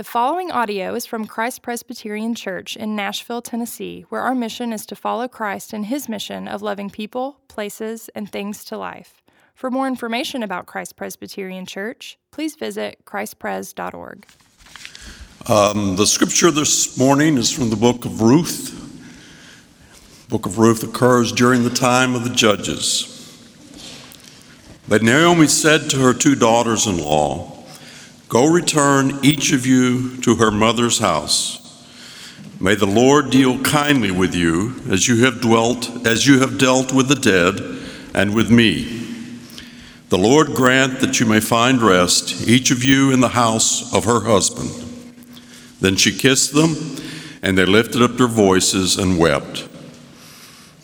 The following audio is from Christ Presbyterian Church in Nashville, Tennessee, where our mission is to follow Christ in his mission of loving people, places, and things to life. For more information about Christ Presbyterian Church, please visit christpres.org. Um, the scripture this morning is from the book of Ruth. The book of Ruth occurs during the time of the judges. But Naomi said to her two daughters in law, Go return each of you to her mother's house. May the Lord deal kindly with you as you have dwelt, as you have dealt with the dead and with me. The Lord grant that you may find rest, each of you in the house of her husband. Then she kissed them, and they lifted up their voices and wept.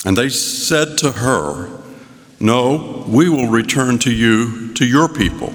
And they said to her, No, we will return to you, to your people.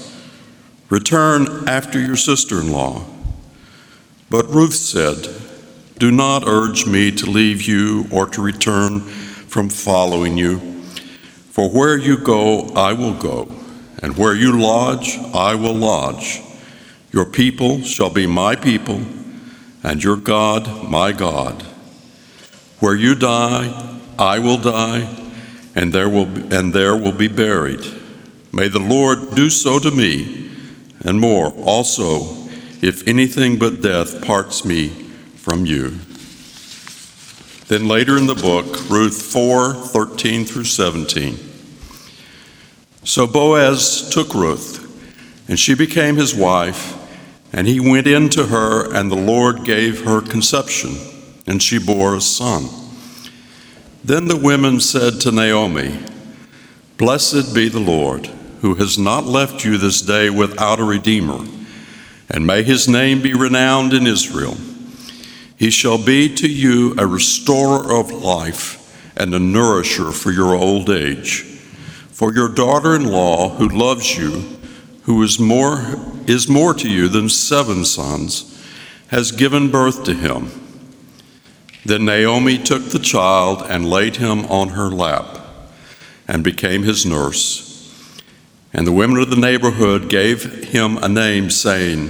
Return after your sister in law. But Ruth said, Do not urge me to leave you or to return from following you. For where you go, I will go, and where you lodge, I will lodge. Your people shall be my people, and your God my God. Where you die, I will die, and there will be, and there will be buried. May the Lord do so to me and more. Also, if anything but death parts me from you. Then later in the book, Ruth 4 13 through 17. So Boaz took Ruth, and she became his wife, and he went in to her, and the Lord gave her conception, and she bore a son. Then the women said to Naomi, Blessed be the Lord who has not left you this day without a Redeemer, and may his name be renowned in Israel. He shall be to you a restorer of life and a nourisher for your old age. For your daughter in law, who loves you, who is more, is more to you than seven sons, has given birth to him. Then Naomi took the child and laid him on her lap and became his nurse. And the women of the neighborhood gave him a name, saying,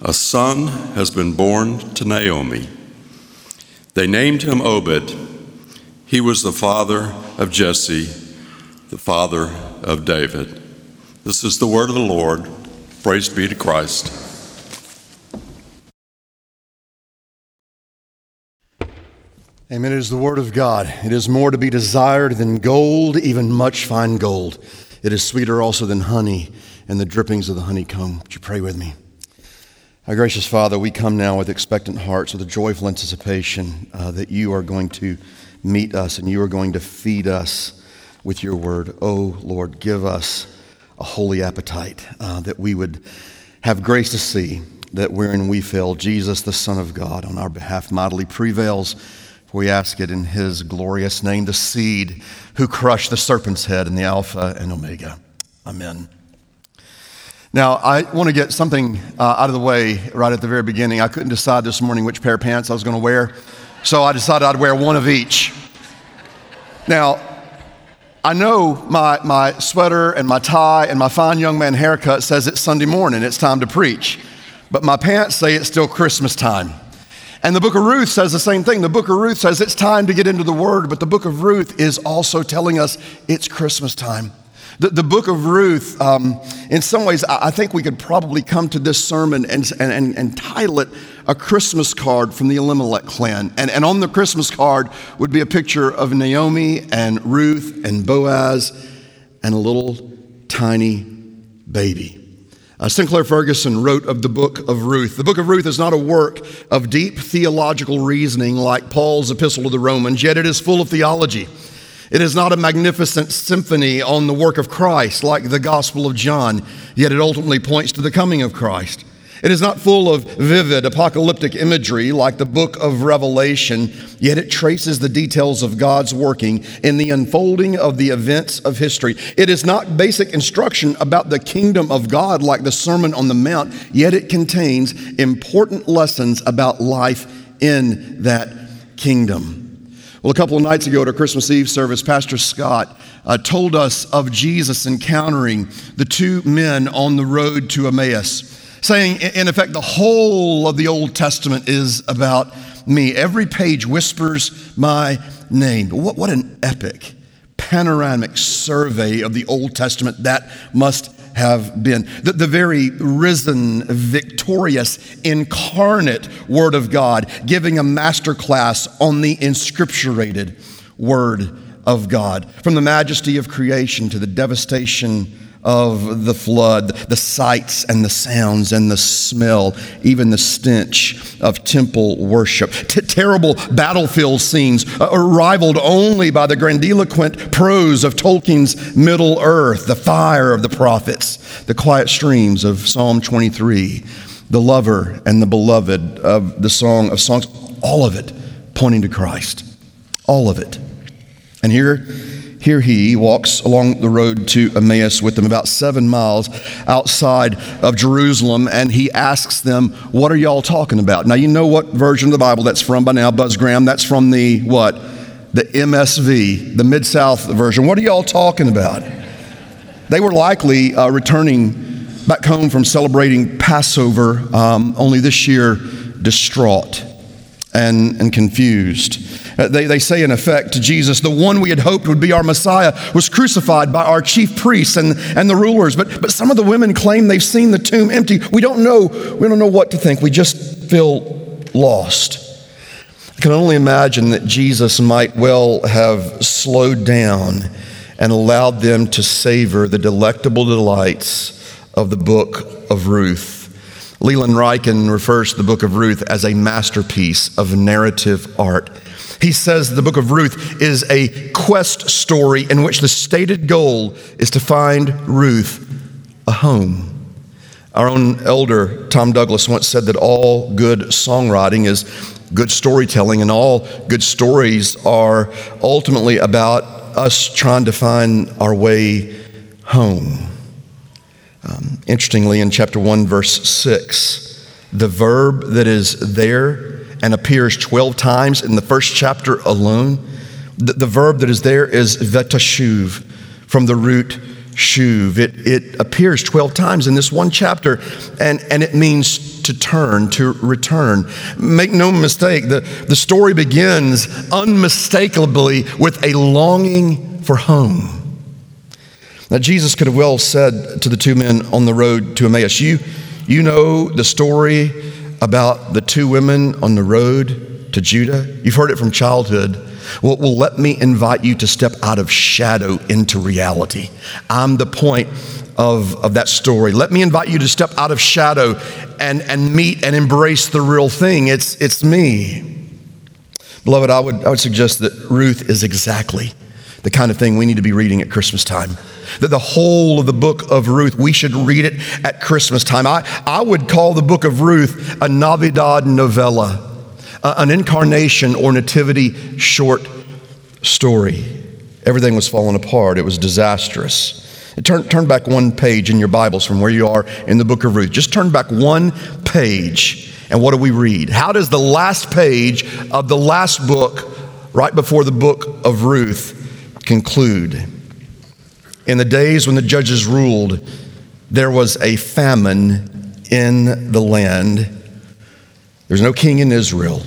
A son has been born to Naomi. They named him Obed. He was the father of Jesse, the father of David. This is the word of the Lord. Praise be to Christ. Amen. It is the word of God. It is more to be desired than gold, even much fine gold it is sweeter also than honey and the drippings of the honeycomb. Would you pray with me? Our gracious Father, we come now with expectant hearts, with a joyful anticipation uh, that you are going to meet us and you are going to feed us with your word. Oh, Lord, give us a holy appetite uh, that we would have grace to see that wherein we fail, Jesus, the Son of God, on our behalf mightily prevails we ask it in his glorious name, the seed who crushed the serpent's head in the Alpha and Omega. Amen. Now, I want to get something uh, out of the way right at the very beginning. I couldn't decide this morning which pair of pants I was going to wear, so I decided I'd wear one of each. Now, I know my, my sweater and my tie and my fine young man haircut says it's Sunday morning, it's time to preach, but my pants say it's still Christmas time. And the book of Ruth says the same thing. The book of Ruth says it's time to get into the word, but the book of Ruth is also telling us it's Christmas time. The, the book of Ruth, um, in some ways, I think we could probably come to this sermon and, and, and title it a Christmas card from the Elimelech clan. And, and on the Christmas card would be a picture of Naomi and Ruth and Boaz and a little tiny baby. Uh, Sinclair Ferguson wrote of the book of Ruth. The book of Ruth is not a work of deep theological reasoning like Paul's epistle to the Romans, yet it is full of theology. It is not a magnificent symphony on the work of Christ like the Gospel of John, yet it ultimately points to the coming of Christ. It is not full of vivid apocalyptic imagery like the book of Revelation, yet it traces the details of God's working in the unfolding of the events of history. It is not basic instruction about the kingdom of God like the Sermon on the Mount, yet it contains important lessons about life in that kingdom. Well, a couple of nights ago at our Christmas Eve service, Pastor Scott uh, told us of Jesus encountering the two men on the road to Emmaus saying, in effect, the whole of the Old Testament is about me. Every page whispers my name. What, what an epic, panoramic survey of the Old Testament that must have been. The, the, very risen, victorious, incarnate Word of God, giving a master class on the inscripturated Word of God. From the majesty of creation to the devastation of the flood, the sights and the sounds and the smell, even the stench of temple worship. T- terrible battlefield scenes uh, rivaled only by the grandiloquent prose of Tolkien's Middle Earth, the fire of the prophets, the quiet streams of Psalm 23, the lover and the beloved of the Song of Songs, all of it pointing to Christ. All of it. And here, here he walks along the road to Emmaus with them, about seven miles outside of Jerusalem, and he asks them, What are y'all talking about? Now, you know what version of the Bible that's from by now, Buzz Graham. That's from the what? The MSV, the Mid South version. What are y'all talking about? They were likely uh, returning back home from celebrating Passover, um, only this year distraught and, and confused. Uh, they, they say, in effect, to Jesus, the one we had hoped would be our Messiah was crucified by our chief priests and, and the rulers. But, but some of the women claim they've seen the tomb empty. We don't know. We don't know what to think. We just feel lost. I can only imagine that Jesus might well have slowed down and allowed them to savor the delectable delights of the book of Ruth. Leland Ryken refers to the book of Ruth as a masterpiece of narrative art. He says the book of Ruth is a quest story in which the stated goal is to find Ruth a home. Our own elder, Tom Douglas, once said that all good songwriting is good storytelling, and all good stories are ultimately about us trying to find our way home. Um, interestingly, in chapter 1, verse 6, the verb that is there and appears 12 times in the first chapter alone. The, the verb that is there is vetashuv from the root shuv. It, it appears 12 times in this one chapter, and, and it means to turn, to return. Make no mistake, the, the story begins unmistakably with a longing for home. Now, Jesus could have well said to the two men on the road to Emmaus, You, you know the story about the two women on the road to Judah? You've heard it from childhood. Well, well, let me invite you to step out of shadow into reality. I'm the point of, of that story. Let me invite you to step out of shadow and, and meet and embrace the real thing. It's, it's me. Beloved, I would, I would suggest that Ruth is exactly the kind of thing we need to be reading at Christmas time that the whole of the book of Ruth, we should read it at Christmas time. I, I would call the book of Ruth a Navidad novella, uh, an incarnation or nativity short story. Everything was falling apart, it was disastrous. Turn, turn back one page in your Bibles from where you are in the book of Ruth. Just turn back one page, and what do we read? How does the last page of the last book, right before the book of Ruth, conclude? In the days when the judges ruled, there was a famine in the land. There's no king in Israel,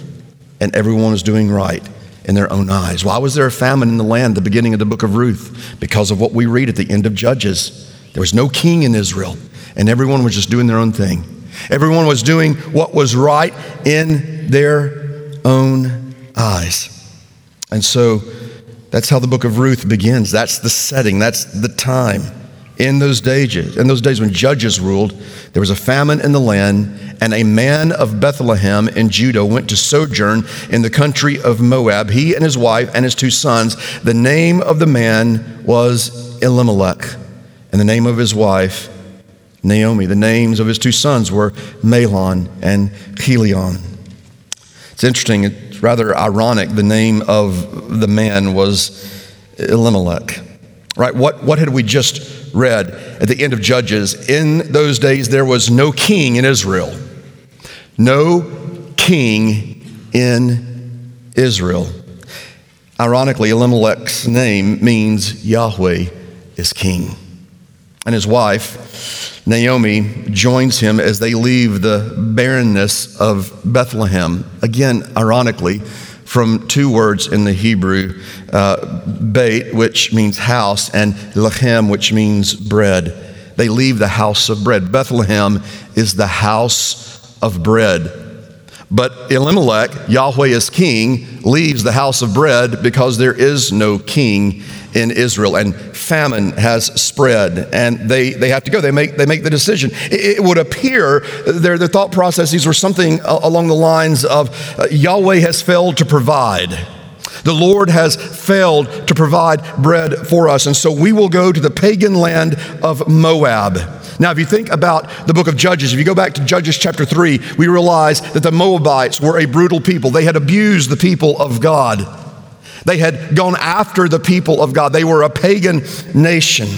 and everyone was doing right in their own eyes. Why was there a famine in the land, the beginning of the book of Ruth? Because of what we read at the end of Judges. There was no king in Israel, and everyone was just doing their own thing. Everyone was doing what was right in their own eyes. And so that's how the book of Ruth begins. That's the setting, that's the time. In those days, in those days when judges ruled, there was a famine in the land, and a man of Bethlehem in Judah went to sojourn in the country of Moab, he and his wife and his two sons. The name of the man was Elimelech, and the name of his wife, Naomi. The names of his two sons were Mahlon and Chilion. It's interesting, rather ironic. The name of the man was Elimelech. Right? What, what had we just read at the end of Judges? In those days, there was no king in Israel. No king in Israel. Ironically, Elimelech's name means Yahweh is king. And his wife, Naomi, joins him as they leave the barrenness of Bethlehem. Again, ironically, from two words in the Hebrew, uh, beit, which means house, and lechem, which means bread. They leave the house of bread. Bethlehem is the house of bread. But Elimelech, Yahweh is king, leaves the house of bread because there is no king in Israel, and famine has spread, and they, they have to go. They make, they make the decision. It, it would appear their, their thought processes were something along the lines of uh, Yahweh has failed to provide. The Lord has failed to provide bread for us, and so we will go to the pagan land of Moab. Now, if you think about the book of Judges, if you go back to Judges chapter 3, we realize that the Moabites were a brutal people. They had abused the people of God. They had gone after the people of God. They were a pagan nation.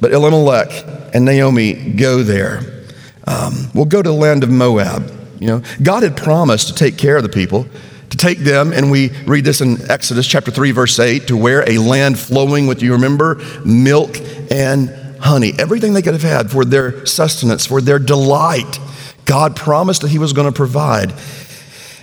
But Elimelech and Naomi go there. Um, we'll go to the land of Moab. You know, God had promised to take care of the people, to take them, and we read this in Exodus chapter 3, verse 8, to where a land flowing with, you remember, milk and honey. Everything they could have had for their sustenance, for their delight. God promised that He was going to provide.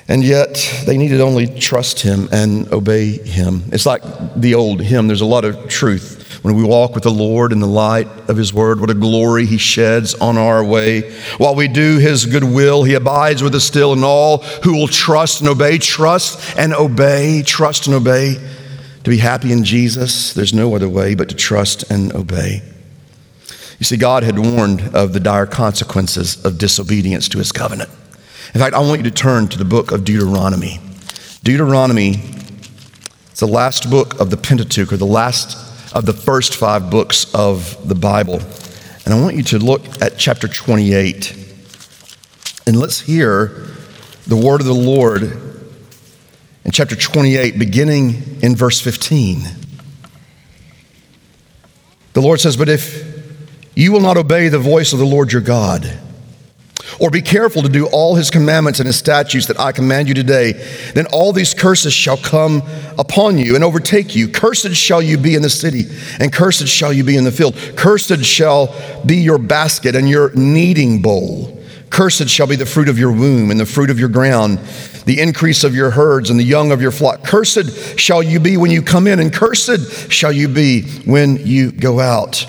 And yet they needed only trust him and obey him. It's like the old hymn, there's a lot of truth. When we walk with the Lord in the light of his word, what a glory he sheds on our way. While we do his good will, he abides with us still, and all who will trust and obey, trust and obey, trust and obey. To be happy in Jesus, there's no other way but to trust and obey. You see, God had warned of the dire consequences of disobedience to his covenant. In fact, I want you to turn to the book of Deuteronomy. Deuteronomy is the last book of the Pentateuch, or the last of the first five books of the Bible. And I want you to look at chapter 28. And let's hear the word of the Lord in chapter 28, beginning in verse 15. The Lord says, But if you will not obey the voice of the Lord your God, or be careful to do all his commandments and his statutes that I command you today, then all these curses shall come upon you and overtake you. Cursed shall you be in the city, and cursed shall you be in the field. Cursed shall be your basket and your kneading bowl. Cursed shall be the fruit of your womb and the fruit of your ground, the increase of your herds and the young of your flock. Cursed shall you be when you come in, and cursed shall you be when you go out.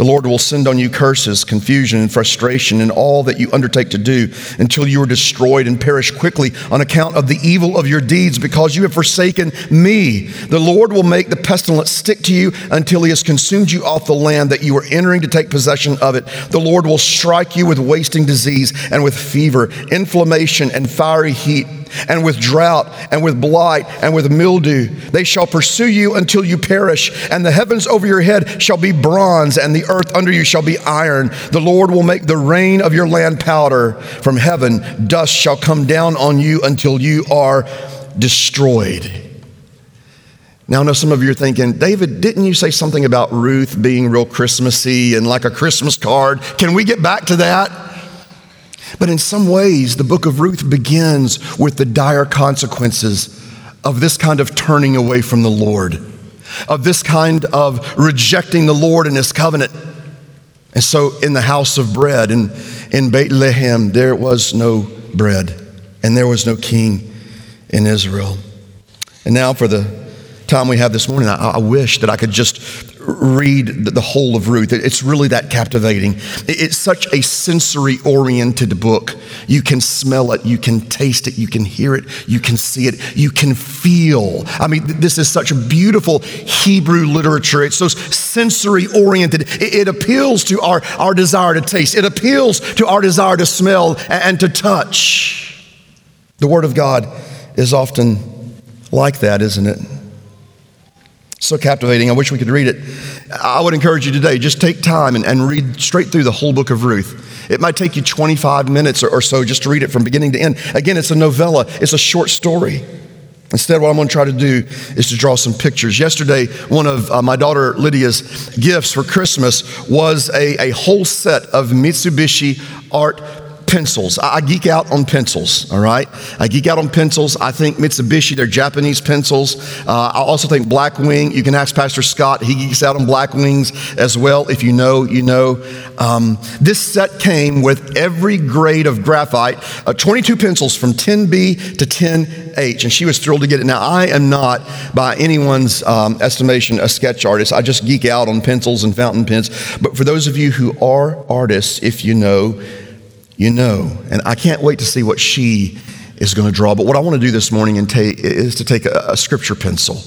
The Lord will send on you curses, confusion, and frustration in all that you undertake to do until you are destroyed and perish quickly on account of the evil of your deeds because you have forsaken me. The Lord will make the pestilence stick to you until he has consumed you off the land that you are entering to take possession of it. The Lord will strike you with wasting disease and with fever, inflammation, and fiery heat and with drought, and with blight, and with mildew. They shall pursue you until you perish, and the heavens over your head shall be bronze, and the earth under you shall be iron. The Lord will make the rain of your land powder from heaven. Dust shall come down on you until you are destroyed. Now, I know some of you are thinking, David, didn't you say something about Ruth being real Christmassy and like a Christmas card? Can we get back to that? But in some ways, the book of Ruth begins with the dire consequences of this kind of turning away from the Lord, of this kind of rejecting the Lord and his covenant. And so in the house of bread in, in Bethlehem, there was no bread and there was no king in Israel. And now, for the time we have this morning, I, I wish that I could just read the whole of Ruth. It's really that captivating. It's such a sensory oriented book. You can smell it, you can taste it, you can hear it, you can see it, you can feel. I mean, this is such beautiful Hebrew literature. It's so sensory oriented. It appeals to our, our desire to taste, it appeals to our desire to smell and to touch. The Word of God is often like that, isn't it? So captivating. I wish we could read it. I would encourage you today, just take time and, and read straight through the whole book of Ruth. It might take you 25 minutes or, or so just to read it from beginning to end. Again, it's a novella, it's a short story. Instead, what I'm going to try to do is to draw some pictures. Yesterday, one of uh, my daughter Lydia's gifts for Christmas was a, a whole set of Mitsubishi art pencils. I geek out on pencils, all right? I geek out on pencils. I think Mitsubishi, they're Japanese pencils. Uh, I also think Blackwing. You can ask Pastor Scott, he geeks out on Blackwings as well. If you know, you know. Um, this set came with every grade of graphite, uh, 22 pencils from 10B to 10H, and she was thrilled to get it. Now, I am not, by anyone's um, estimation, a sketch artist. I just geek out on pencils and fountain pens. But for those of you who are artists, if you know, you know. And I can't wait to see what she is going to draw. But what I want to do this morning is to take a, a, scripture pencil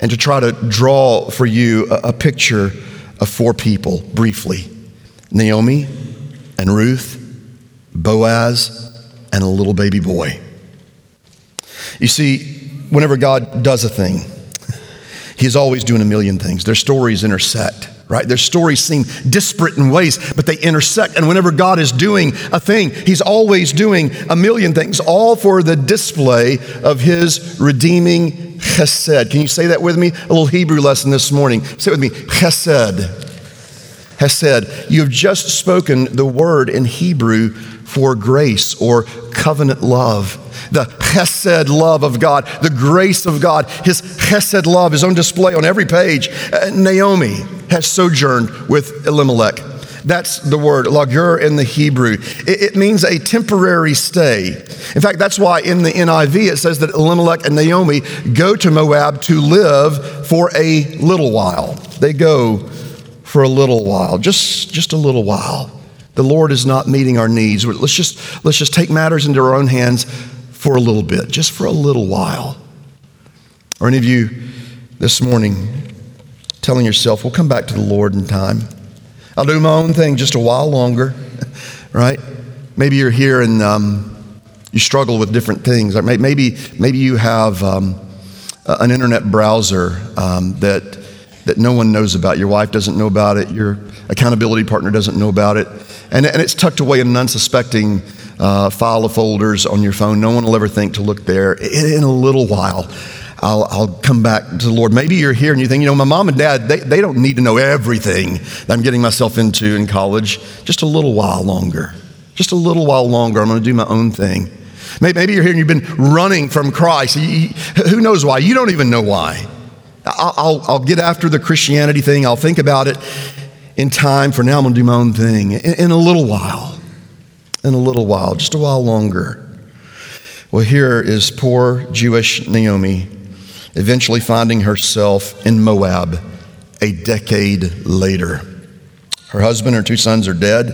and to try to draw for you a, a picture of four people briefly Naomi and Ruth, Boaz, and a little baby boy. You see, whenever God does a thing, He's always doing a million things. Their stories intersect right? Their stories seem disparate in ways, but they intersect. And whenever God is doing a thing, He's always doing a million things, all for the display of His redeeming chesed. Can you say that with me? A little Hebrew lesson this morning. Say it with me chesed. Chesed. You have just spoken the word in Hebrew for grace or covenant love. The chesed love of God, the grace of God, his chesed love is on display on every page. Uh, Naomi has sojourned with Elimelech. That's the word, lagur in the Hebrew. It, it, means a temporary stay. In fact, that's why in the NIV it says that Elimelech and Naomi go to Moab to live for a little while. They go for a little while, just, just a little while the Lord is not meeting our needs. Let's just, let's just take matters into our own hands for a little bit, just for a little while. Or any of you this morning telling yourself, we'll come back to the Lord in time. I'll do my own thing just a while longer, right? Maybe you're here and um, you struggle with different things. Maybe, maybe you have um, an internet browser um, that, that no one knows about. Your wife doesn't know about it. Your accountability partner doesn't know about it and, and it's tucked away in an unsuspecting uh, file of folders on your phone. No one will ever think to look there. In, in a little while, I'll, I'll, come back to the Lord. Maybe you're here and you think, you know, my mom and dad, they, they don't need to know everything that I'm getting myself into in college. Just a little while longer. Just a little while longer. I'm going to do my own thing. Maybe you're here and you've been running from Christ. Who knows why? You don't even know why. I'll, I'll, I'll get after the Christianity thing, I'll think about it in time. For now, I'm going to do my own thing. In, in a little while, in a little while, just a while longer. Well, here is poor Jewish Naomi eventually finding herself in Moab a decade later. Her husband and her two sons are dead.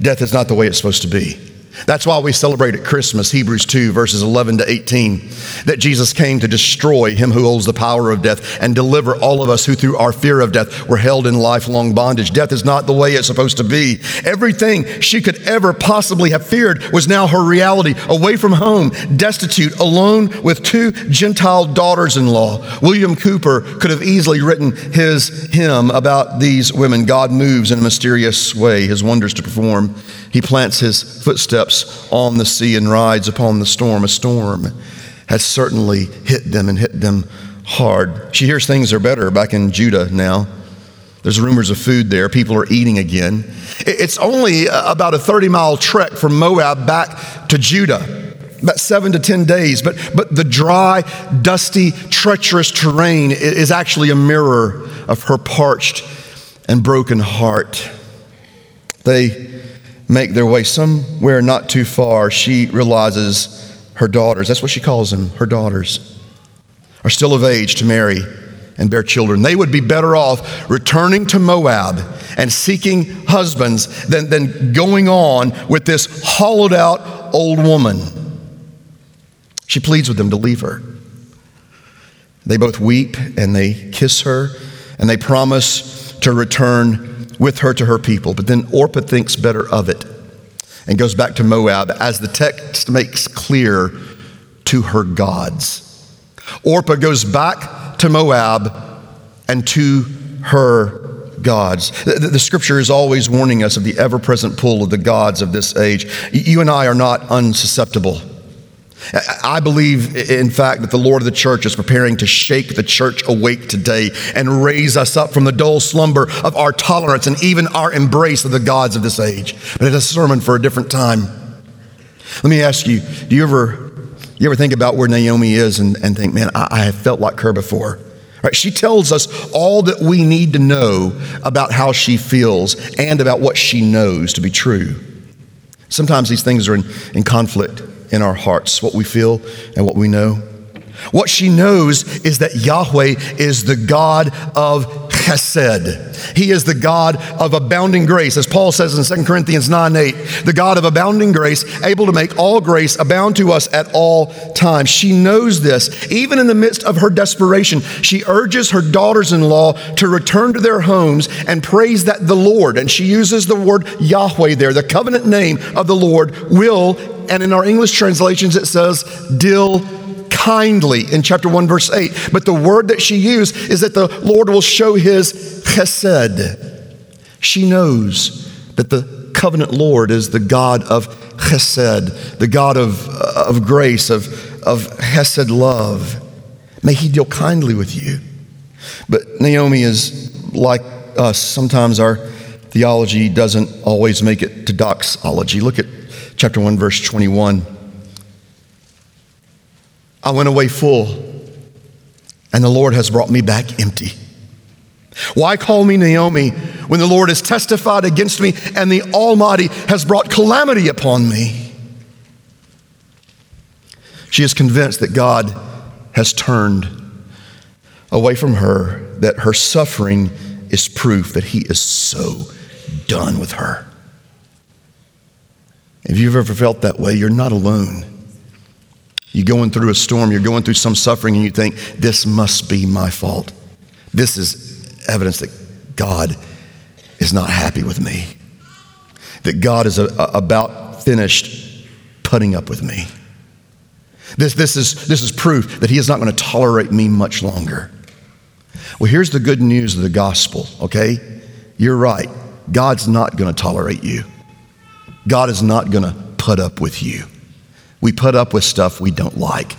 Death is not the way it's supposed to be. That's why we celebrate at Christmas, Hebrews 2, verses 11 to 18, that Jesus came to destroy him who holds the power of death and deliver all of us who, through our fear of death, were held in lifelong bondage. Death is not the way it's supposed to be. Everything she could ever possibly have feared was now her reality away from home, destitute, alone with two Gentile daughters in law. William Cowper could have easily written his hymn about these women. God moves in a mysterious way, his wonders to perform. He plants his footsteps on the sea and rides upon the storm. A storm has certainly hit them and hit them hard. She hears things are better back in Judah now. There's rumors of food there. People are eating again. It's only uh, about a 30 mile trek from Moab back to Judah, about seven to 10 days. But, but the dry, dusty, treacherous terrain is actually a mirror of her parched and broken heart. They make their way somewhere not too far, she realizes her daughters, that's what she calls them, her daughters, are still of age to marry and bear children. They would be better off returning to Moab and seeking husbands than, than going on with this hollowed out old woman. She pleads with them to leave her. They both weep and they kiss her and they promise to return with her to her people. But then Orpah thinks better of it and goes back to Moab as the text makes clear to her gods. Orpah goes back to Moab and to her gods. The, the, scripture is always warning us of the ever present pull of the gods of this age. You and I are not unsusceptible. I believe, in fact, that the Lord of the church is preparing to shake the church awake today and raise us up from the dull slumber of our tolerance and even our embrace of the gods of this age. But it's a sermon for a different time. Let me ask you do you ever, you ever think about where Naomi is and, and think, man, I, I have felt like her before? Right? She tells us all that we need to know about how she feels and about what she knows to be true. Sometimes these things are in, in conflict in our hearts, what we feel and what we know. What she knows is that Yahweh is the God of chesed. He is the God of abounding grace. As Paul says in 2 Corinthians 9 8, the God of abounding grace, able to make all grace abound to us at all times. She knows this. Even in the midst of her desperation, she urges her daughters in law to return to their homes and praise that the Lord, and she uses the word Yahweh there, the covenant name of the Lord, will, and in our English translations it says, deal kindly in chapter 1, verse 8. But the word that she used is that the Lord will show his chesed. She knows that the covenant Lord is the God of chesed, the God of, uh, of grace, of, of chesed love. May he deal kindly with you. But Naomi is like us. Sometimes our theology doesn't always make it to doxology. Look at chapter 1, verse 21. I went away full, and the Lord has brought me back empty. Why call me Naomi when the Lord has testified against me and the Almighty has brought calamity upon me? She is convinced that God has turned away from her, that her suffering is proof that He is so done with her. If you've ever felt that way, you're not alone. You're going through a storm, you're going through some suffering, and you think, this must be my fault. This is evidence that God is not happy with me, that God is a, a, about finished putting up with me. This, this, is, this is proof that He is not going to tolerate me much longer. Well, here's the good news of the gospel, okay? You're right. God's not going to tolerate you. God is not going to put up with you. We put up with stuff we don't like.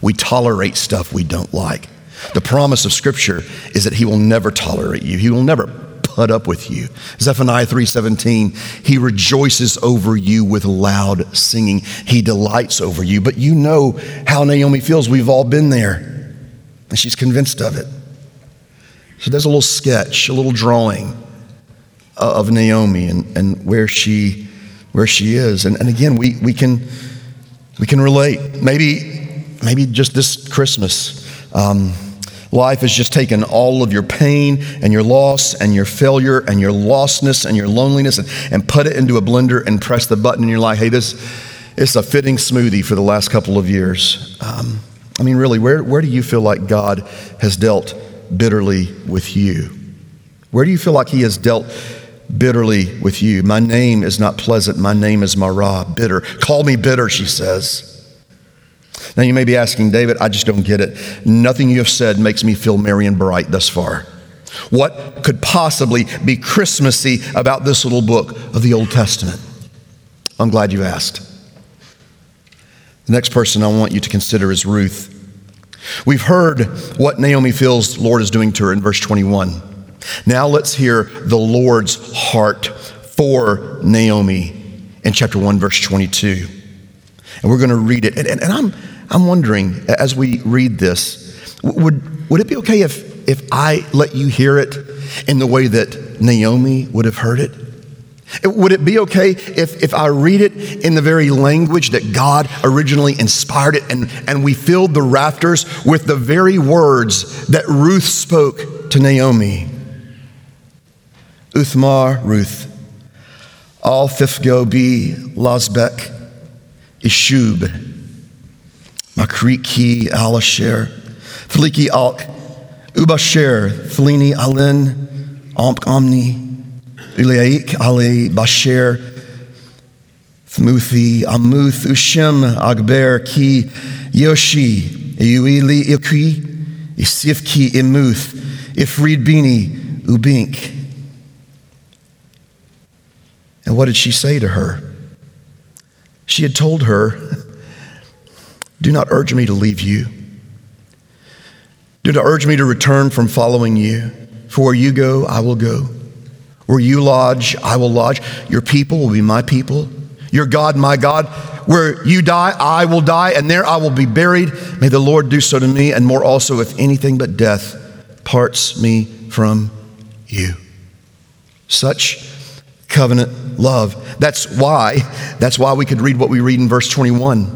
We tolerate stuff we don't like. The promise of Scripture is that He will never tolerate you. He will never put up with you. Zephaniah 3:17, He rejoices over you with loud singing. He delights over you. But you know how Naomi feels. We've all been there. And she's convinced of it. So there's a little sketch, a little drawing uh, of Naomi and, and where she where she is. And, and again, we, we can we can relate. Maybe, maybe just this Christmas, um, life has just taken all of your pain and your loss and your failure and your lostness and your loneliness and, and put it into a blender and press the button and you're like, hey, this is a fitting smoothie for the last couple of years. Um, I mean, really, where, where do you feel like God has dealt bitterly with you? Where do you feel like He has dealt bitterly with you. My name is not pleasant. My name is Marah, bitter. Call me bitter, she says. Now you may be asking, David, I just don't get it. Nothing you have said makes me feel merry and bright thus far. What could possibly be Christmassy about this little book of the Old Testament? I'm glad you asked. The next person I want you to consider is Ruth. We've heard what Naomi feels Lord is doing to her in verse 21. Now let's hear the Lord's heart for Naomi in chapter 1, verse 22. And we're going to read it. And, and, and, I'm, I'm wondering, as we read this, would, would it be okay if, if I let you hear it in the way that Naomi would have heard it? Would it be okay if, if I read it in the very language that God originally inspired it and, and we filled the rafters with the very words that Ruth spoke to Naomi? Uthmar, Ruth, Al Thifgo B. Lazbek, Ishub, Makriki Alasher, Thliki Alk, Ubasher, Thlini Alin, Omp Omni, Uliaik Ali Basher, Thmuthi Amuth Ushim Agber Ki Yoshi, Euili Ikri, Isifki Imuth, Ifrid Bini Ubink. And what did she say to her? She had told her, Do not urge me to leave you. Do not urge me to return from following you. For where you go, I will go. Where you lodge, I will lodge. Your people will be my people. Your God, my God. Where you die, I will die, and there I will be buried. May the Lord do so to me, and more also, if anything but death parts me from you. Such covenant love. That's why, that's why we could read what we read in verse 21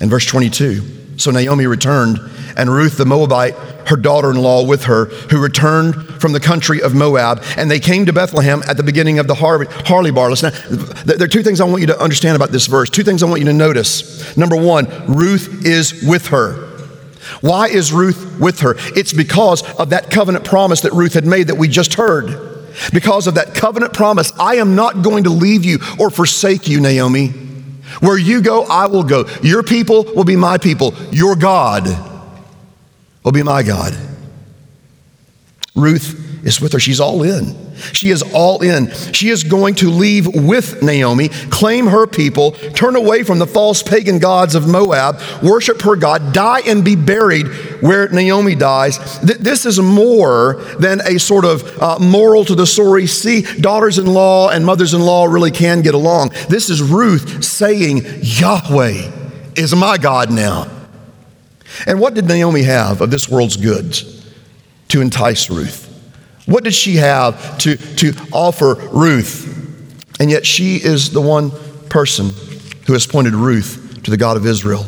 and verse 22. So Naomi returned, and Ruth the Moabite, her daughter in law, with her, who returned from the country of Moab, and they came to Bethlehem at the beginning of the Harley bar. Listen, there are two things I want you to understand about this verse, two things I want you to notice. Number one, Ruth is with her. Why is Ruth with her? It's because of that covenant promise that Ruth had made that we just heard. Because of that covenant promise, I am not going to leave you or forsake you, Naomi. Where you go, I will go. Your people will be my people. Your God will be my God. Ruth is with her. She's all in. She is all in. She is going to leave with Naomi, claim her people, turn away from the false pagan gods of Moab, worship her God, die and be buried where Naomi dies. This is more than a sort of uh, moral to the story. See, daughters in law and mothers in law really can get along. This is Ruth saying, Yahweh is my God now. And what did Naomi have of this world's goods to entice Ruth? What did she have to, to offer Ruth? And yet she is the one person who has pointed Ruth to the God of Israel.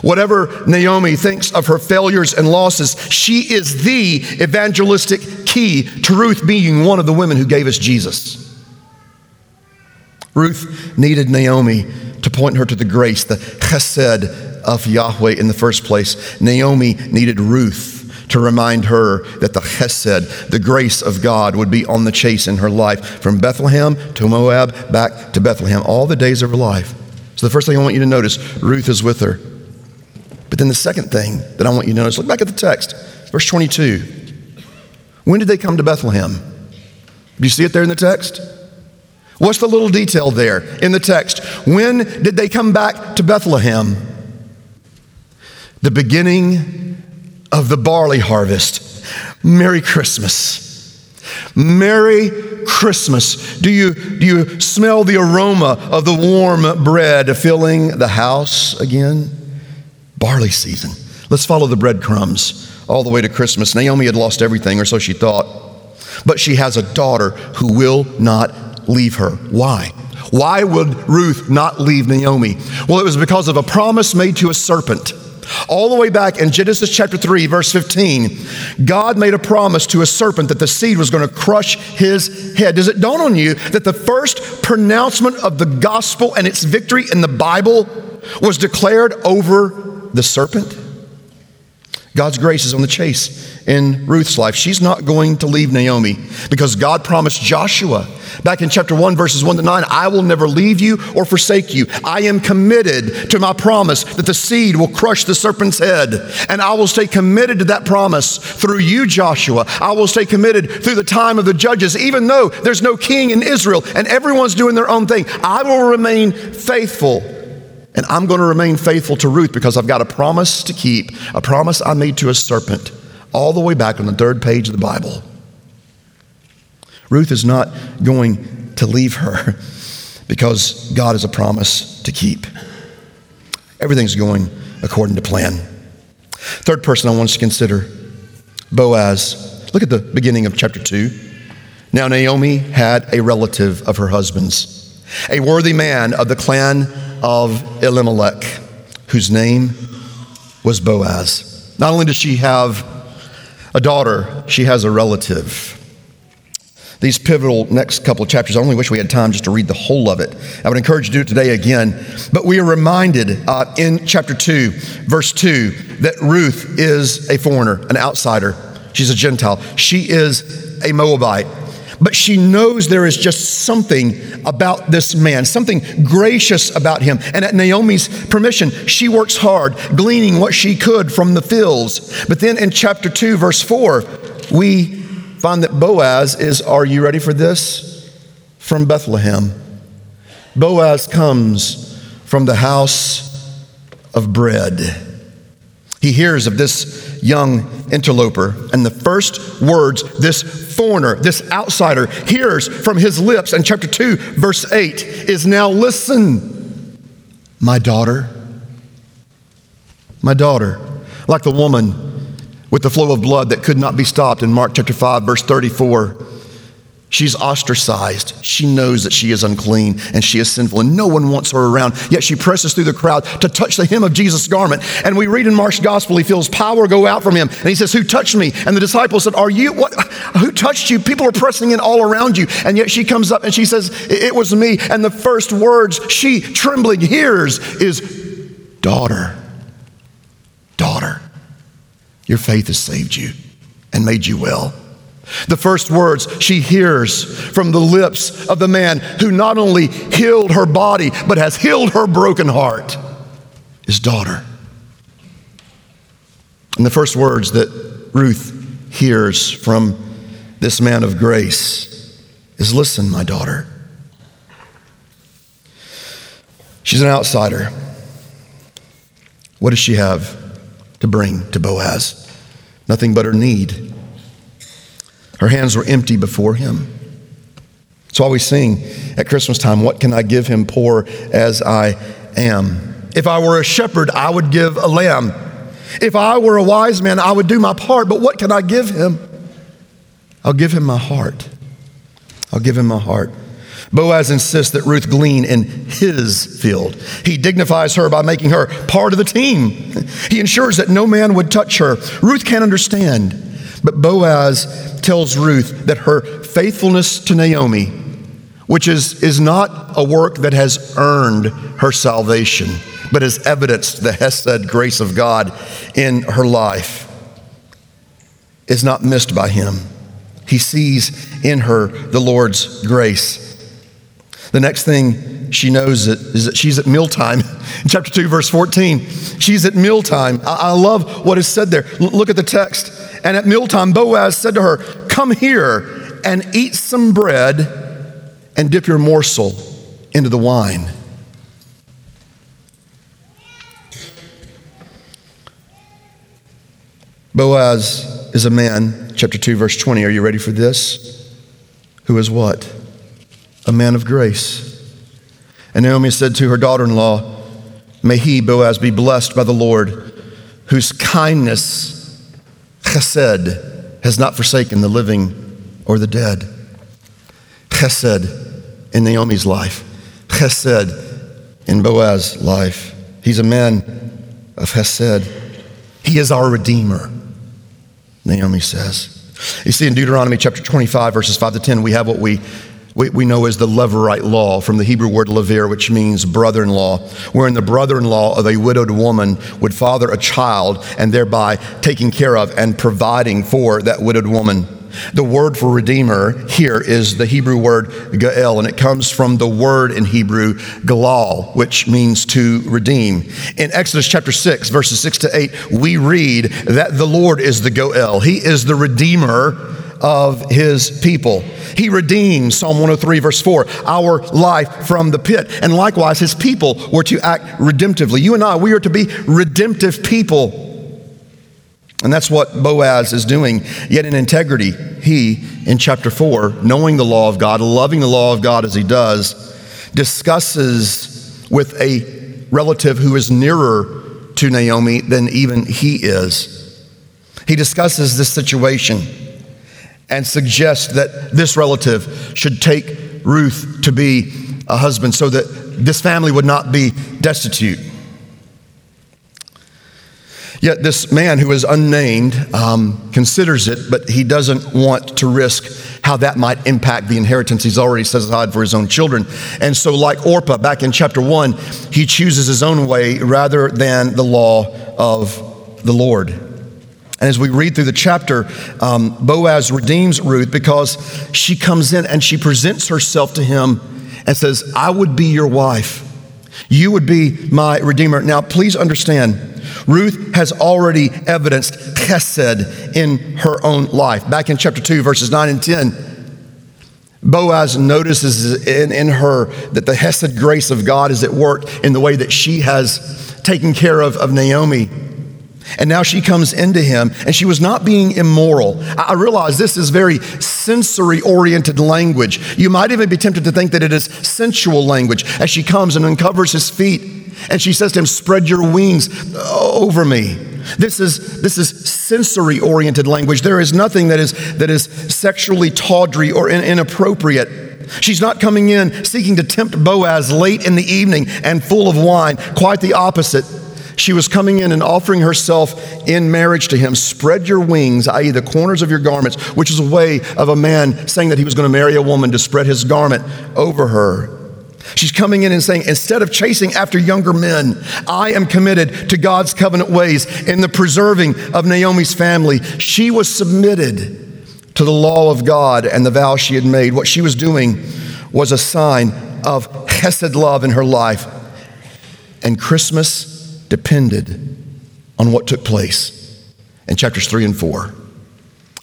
Whatever Naomi thinks of her failures and losses, she is the evangelistic key to Ruth being one of the women who gave us Jesus. Ruth needed Naomi to point her to the grace, the chesed of Yahweh in the first place. Naomi needed Ruth to remind her that the chesed, the grace of God, would be on the chase in her life from Bethlehem to Moab back to Bethlehem all the days of her life. So, the first thing I want you to notice Ruth is with her. But then the second thing that I want you to notice look back at the text, verse 22. When did they come to Bethlehem? Do you see it there in the text? What's the little detail there in the text? When did they come back to Bethlehem? The beginning of the barley harvest. Merry Christmas. Merry Christmas. Do you, do you smell the aroma of the warm bread filling the house again? Barley season. Let's follow the breadcrumbs all the way to Christmas. Naomi had lost everything, or so she thought. But she has a daughter who will not leave her. Why? Why would Ruth not leave Naomi? Well, it was because of a promise made to a serpent. All the way back in Genesis chapter 3, verse 15, God made a promise to a serpent that the seed was going to crush his head. Does it dawn on you that the first pronouncement of the gospel and its victory in the Bible was declared over the serpent? God's grace is on the chase in Ruth's life. She's not going to leave Naomi because God promised Joshua back in chapter 1, verses 1 to 9 I will never leave you or forsake you. I am committed to my promise that the seed will crush the serpent's head. And I will stay committed to that promise through you, Joshua. I will stay committed through the time of the judges, even though there's no king in Israel and everyone's doing their own thing. I will remain faithful and I'm going to remain faithful to Ruth because I've got a promise to keep, a promise I made to a serpent, all the way back on the third page of the Bible. Ruth is not going to leave her because God has a promise to keep. Everything's going according to plan. Third person I want us to consider Boaz. Look at the beginning of chapter 2. Now, Naomi had a relative of her husband's, a worthy man of the clan of Elimelech, whose name was Boaz. Not only does she have a daughter, she has a relative. These pivotal next couple of chapters, I only wish we had time just to read the whole of it. I would encourage you to do it today again. But we are reminded uh, in chapter 2, verse 2, that Ruth is a foreigner, an outsider. She's a Gentile. She is a Moabite but she knows there is just something about this man, something gracious about him. And at Naomi's permission, she works hard, gleaning what she could from the fields. But then in chapter 2, verse 4, we find that Boaz is, are you ready for this? From Bethlehem. Boaz comes from the house of bread. He hears of this young interloper, and the first words this foreigner, this outsider, hears from his lips in chapter 2, verse 8 is now listen, my daughter. My daughter, like the woman with the flow of blood that could not be stopped in Mark chapter 5, verse 34. She's ostracized. She knows that she is unclean and she is sinful, and no one wants her around. Yet she presses through the crowd to touch the hem of Jesus' garment. And we read in Mark's gospel, he feels power go out from him. And he says, Who touched me? And the disciples said, Are you what? Who touched you? People are pressing in all around you. And yet she comes up and she says, It was me. And the first words she, trembling, hears is, Daughter, daughter, your faith has saved you and made you well. The first words she hears from the lips of the man who not only healed her body, but has healed her broken heart is daughter. And the first words that Ruth hears from this man of grace is listen, my daughter. She's an outsider. What does she have to bring to Boaz? Nothing but her need. Her hands were empty before him. That's why we sing at Christmas time, What can I give him poor as I am? If I were a shepherd, I would give a lamb. If I were a wise man, I would do my part. But what can I give him? I'll give him my heart. I'll give him my heart. Boaz insists that Ruth glean in his field. He dignifies her by making her part of the team. He ensures that no man would touch her. Ruth can't understand, but Boaz tells Ruth that her faithfulness to Naomi, which is, is not a work that has earned her salvation, but has evidenced the Hesed grace of God in her life, is not missed by him. He sees in her the Lord's grace. The next thing she knows is that she's at mealtime. In chapter 2, verse 14, she's at mealtime. I, I love what is said there. L- look at the text. And at mealtime, Boaz said to her, Come here and eat some bread and dip your morsel into the wine. Boaz is a man, chapter 2, verse 20. Are you ready for this? Who is what? A man of grace. And Naomi said to her daughter in law, May he, Boaz, be blessed by the Lord, whose kindness Chesed has not forsaken the living or the dead. Chesed in Naomi's life, Chesed in Boaz's life. He's a man of Chesed. He is our Redeemer, Naomi says. You see, in Deuteronomy chapter 25, verses 5 to 10, we have what we we, we know as the Levirate law from the Hebrew word levir, which means brother in law, wherein the brother in law of a widowed woman would father a child and thereby taking care of and providing for that widowed woman. The word for redeemer here is the Hebrew word gael, and it comes from the word in Hebrew galal, which means to redeem. In Exodus chapter 6, verses 6 to 8, we read that the Lord is the goel. He is the redeemer of his people. He redeems, Psalm 103, verse 4, our life from the pit. And likewise, his people were to act redemptively. You and I, we are to be redemptive people. And that's what Boaz is doing. Yet in integrity, he, in chapter 4, knowing the law of God, loving the law of God as he does, discusses with a relative who is nearer to Naomi than even he is. He discusses this situation and suggest that this relative should take Ruth to be a husband so that this family would not be destitute. Yet this man who is unnamed um, considers it, but he doesn't want to risk how that might impact the inheritance he's already set aside for his own children. And so, like Orpah back in chapter one, he chooses his own way rather than the law of the Lord. And as we read through the chapter, um, Boaz redeems Ruth because she comes in and she presents herself to him and says, I would be your wife. You would be my redeemer. Now, please understand Ruth has already evidenced chesed in her own life. Back in chapter 2, verses 9 and 10, Boaz notices in, in her that the hesed grace of God is at work in the way that she has taken care of, of Naomi. And now she comes into him, and she was not being immoral. I realize this is very sensory oriented language. You might even be tempted to think that it is sensual language as she comes and uncovers his feet and she says to him, Spread your wings over me. This is, this is sensory oriented language. There is nothing that is, that is sexually tawdry or in, inappropriate. She's not coming in seeking to tempt Boaz late in the evening and full of wine. Quite the opposite. She was coming in and offering herself in marriage to him. Spread your wings, i.e., the corners of your garments, which is a way of a man saying that he was going to marry a woman to spread his garment over her. She's coming in and saying, instead of chasing after younger men, I am committed to God's covenant ways in the preserving of Naomi's family. She was submitted to the law of God and the vow she had made. What she was doing was a sign of Hesed love in her life. And Christmas depended on what took place in chapters three and four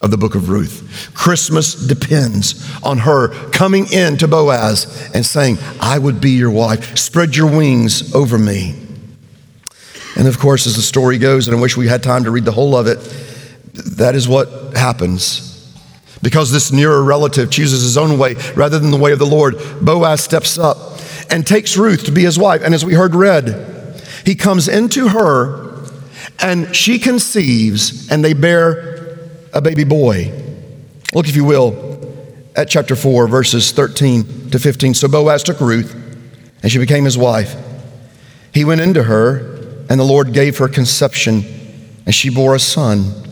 of the book of Ruth. Christmas depends on her coming in to Boaz and saying, I would be your wife. Spread your wings over me. And of course, as the story goes, and I wish we had time to read the whole of it, that is what happens. Because this nearer relative chooses his own way rather than the way of the Lord, Boaz steps up and takes Ruth to be his wife. And as we heard read, he comes into her and she conceives and they bear a baby boy. Look, if you will, at chapter 4, verses 13 to 15. So Boaz took Ruth, and she became his wife. He went into her, and the Lord gave her conception, and she bore a son.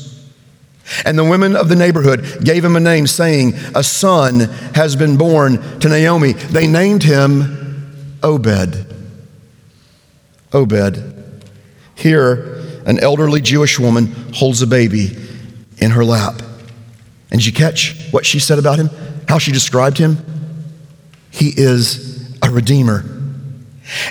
And the women of the neighborhood gave him a name, saying, A son has been born to Naomi. They named him Obed. Obed. Here, an elderly Jewish woman holds a baby in her lap. And did you catch what she said about him? How she described him? He is a redeemer.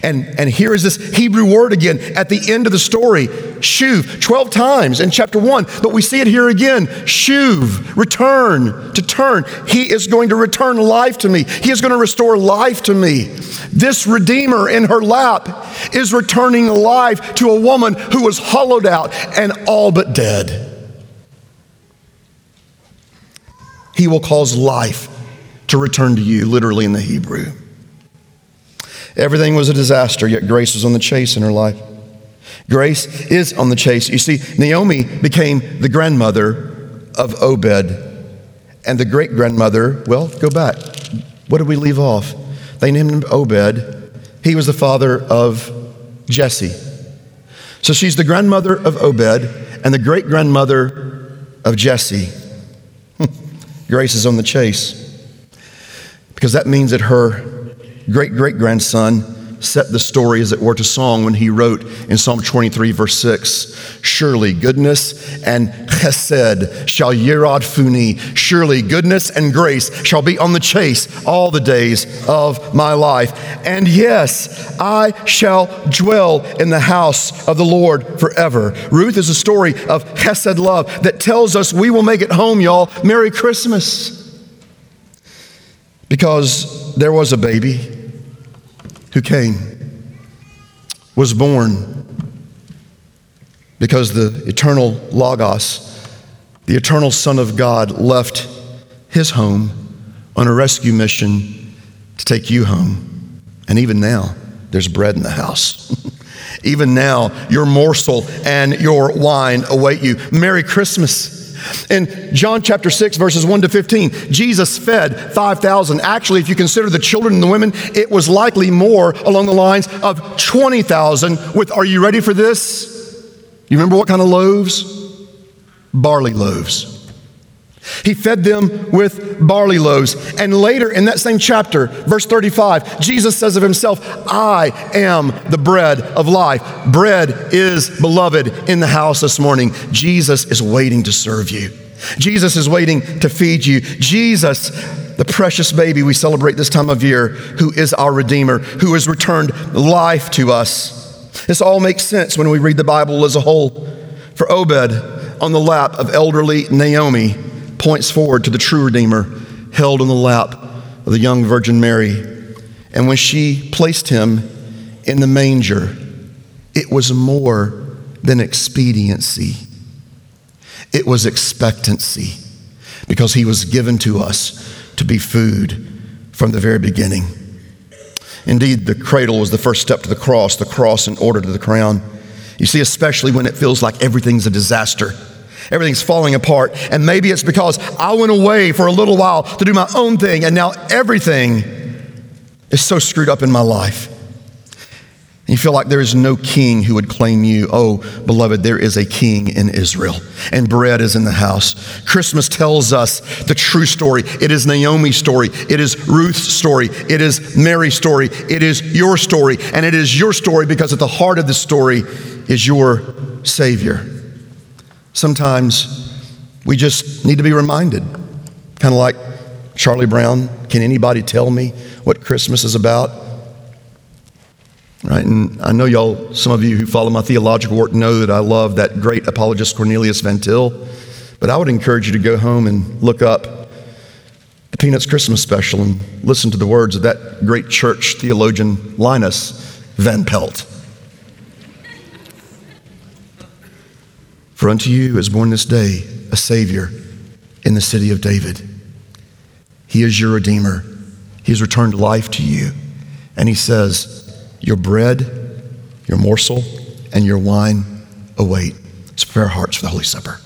And, and here is this Hebrew word again at the end of the story, shuv, 12 times in chapter 1, but we see it here again, shuv, return, to turn. He is going to return life to me. He is going to restore life to me. This Redeemer in her lap is returning life to a woman who was hollowed out and all but dead. He will cause life to return to you, literally in the Hebrew. Everything was a disaster, yet grace was on the chase in her life. Grace is on the chase. You see, Naomi became the grandmother of Obed, and the great grandmother, well, go back. What did we leave off? They named him Obed. He was the father of Jesse. So she's the grandmother of Obed and the great grandmother of Jesse. Grace is on the chase because that means that her great great grandson set the story, as it were, to song when he wrote in Psalm 23, verse 6 Surely goodness and chesed shall yirdefuni. Surely goodness and grace shall be on the chase all the days of my life. And yes, I shall dwell in the house of the Lord forever. Ruth is a story of chesed love that tells us we will make it home, y'all. Merry Christmas. Because there was a baby who came, was born because the eternal Logos, the eternal Son of God, left his home on a rescue mission to take you home. And even now, there's bread in the house. even now, your morsel and your wine await you. Merry Christmas. In John chapter 6, verses 1 to 15, Jesus fed 5,000. Actually, if you consider the children and the women, it was likely more along the lines of 20,000 with, are you ready for this? You remember what kind of loaves? Barley loaves. He fed them with barley loaves. And later in that same chapter, verse 35, Jesus says of himself, I am the bread of life. Bread is beloved in the house this morning. Jesus is waiting to serve you. Jesus is waiting to feed you. Jesus, the precious baby we celebrate this time of year, who is our Redeemer, who has returned life to us. This all makes sense when we read the Bible as a whole. For Obed, on the lap of elderly Naomi, points forward to the true Redeemer held in the lap of the young Virgin Mary. And when she placed him in the manger, it was more than expediency, it was expectancy because he was given to us to be food from the very beginning. Indeed, the cradle was the first step to the cross, the cross in order to the crown. You see, especially when it feels like everything's a disaster. Everything's falling apart. And maybe it's because I went away for a little while to do my own thing, and now everything is so screwed up in my life. You feel like there is no king who would claim you. Oh, beloved, there is a king in Israel, and bread is in the house. Christmas tells us the true story. It is Naomi's story, it is Ruth's story, it is Mary's story, it is your story, and it is your story because at the heart of the story is your Savior. Sometimes we just need to be reminded, kind of like Charlie Brown can anybody tell me what Christmas is about? Right? And I know y'all, some of you who follow my theological work know that I love that great apologist Cornelius Van Til. But I would encourage you to go home and look up the Peanuts Christmas special and listen to the words of that great church theologian Linus Van Pelt. For unto you is born this day a Savior in the city of David. He is your Redeemer. He has returned life to you. And He says, your bread, your morsel, and your wine await. Let's prepare our hearts for the Holy Supper.